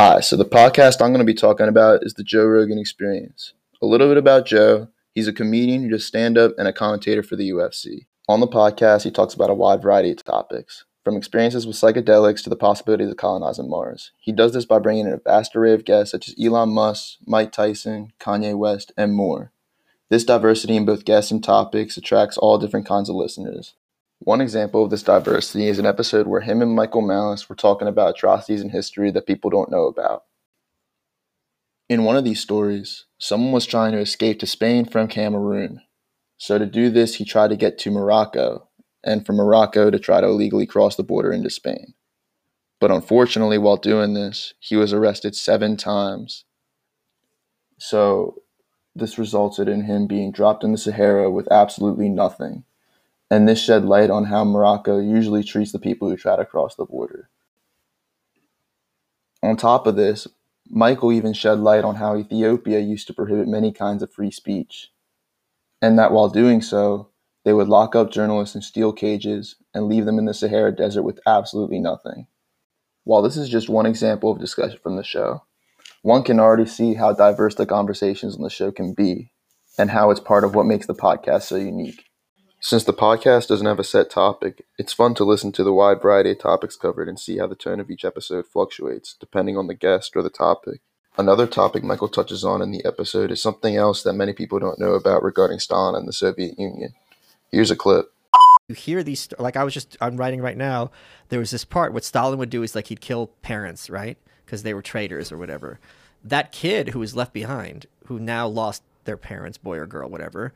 Hi, so the podcast I'm going to be talking about is the Joe Rogan Experience. A little bit about Joe. He's a comedian who stand up and a commentator for the UFC. On the podcast, he talks about a wide variety of topics, from experiences with psychedelics to the possibilities of colonizing Mars. He does this by bringing in a vast array of guests such as Elon Musk, Mike Tyson, Kanye West, and more. This diversity in both guests and topics attracts all different kinds of listeners. One example of this diversity is an episode where him and Michael Malice were talking about atrocities in history that people don't know about. In one of these stories, someone was trying to escape to Spain from Cameroon. So to do this, he tried to get to Morocco, and from Morocco to try to illegally cross the border into Spain. But unfortunately, while doing this, he was arrested seven times. So this resulted in him being dropped in the Sahara with absolutely nothing and this shed light on how Morocco usually treats the people who try to cross the border. On top of this, Michael even shed light on how Ethiopia used to prohibit many kinds of free speech, and that while doing so, they would lock up journalists in steel cages and leave them in the Sahara Desert with absolutely nothing. While this is just one example of discussion from the show, one can already see how diverse the conversations on the show can be and how it's part of what makes the podcast so unique. Since the podcast doesn't have a set topic, it's fun to listen to the wide variety of topics covered and see how the tone of each episode fluctuates, depending on the guest or the topic. Another topic Michael touches on in the episode is something else that many people don't know about regarding Stalin and the Soviet Union. Here's a clip. You hear these, like I was just, I'm writing right now, there was this part, what Stalin would do is like he'd kill parents, right? Because they were traitors or whatever. That kid who was left behind, who now lost their parents, boy or girl, whatever,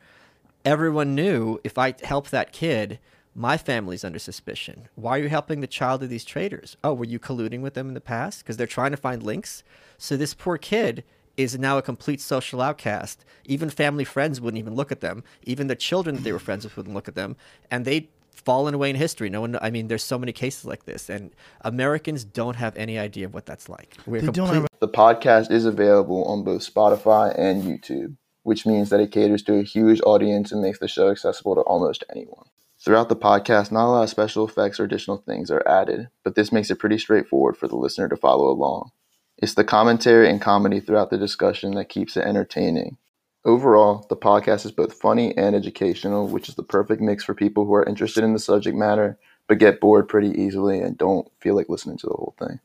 everyone knew if I help that kid, my family's under suspicion. Why are you helping the child of these traitors? Oh, were you colluding with them in the past? Because they're trying to find links. So this poor kid is now a complete social outcast. Even family friends wouldn't even look at them. Even the children that they were friends with wouldn't look at them. And they fallen away in history. No one. I mean, there's so many cases like this, and Americans don't have any idea of what that's like. We're complete- don't have- the podcast is available on both Spotify and YouTube which means that it caters to a huge audience and makes the show accessible to almost anyone. Throughout the podcast, not a lot of special effects or additional things are added, but this makes it pretty straightforward for the listener to follow along. It's the commentary and comedy throughout the discussion that keeps it entertaining. Overall, the podcast is both funny and educational, which is the perfect mix for people who are interested in the subject matter but get bored pretty easily and don't feel like listening to the whole thing.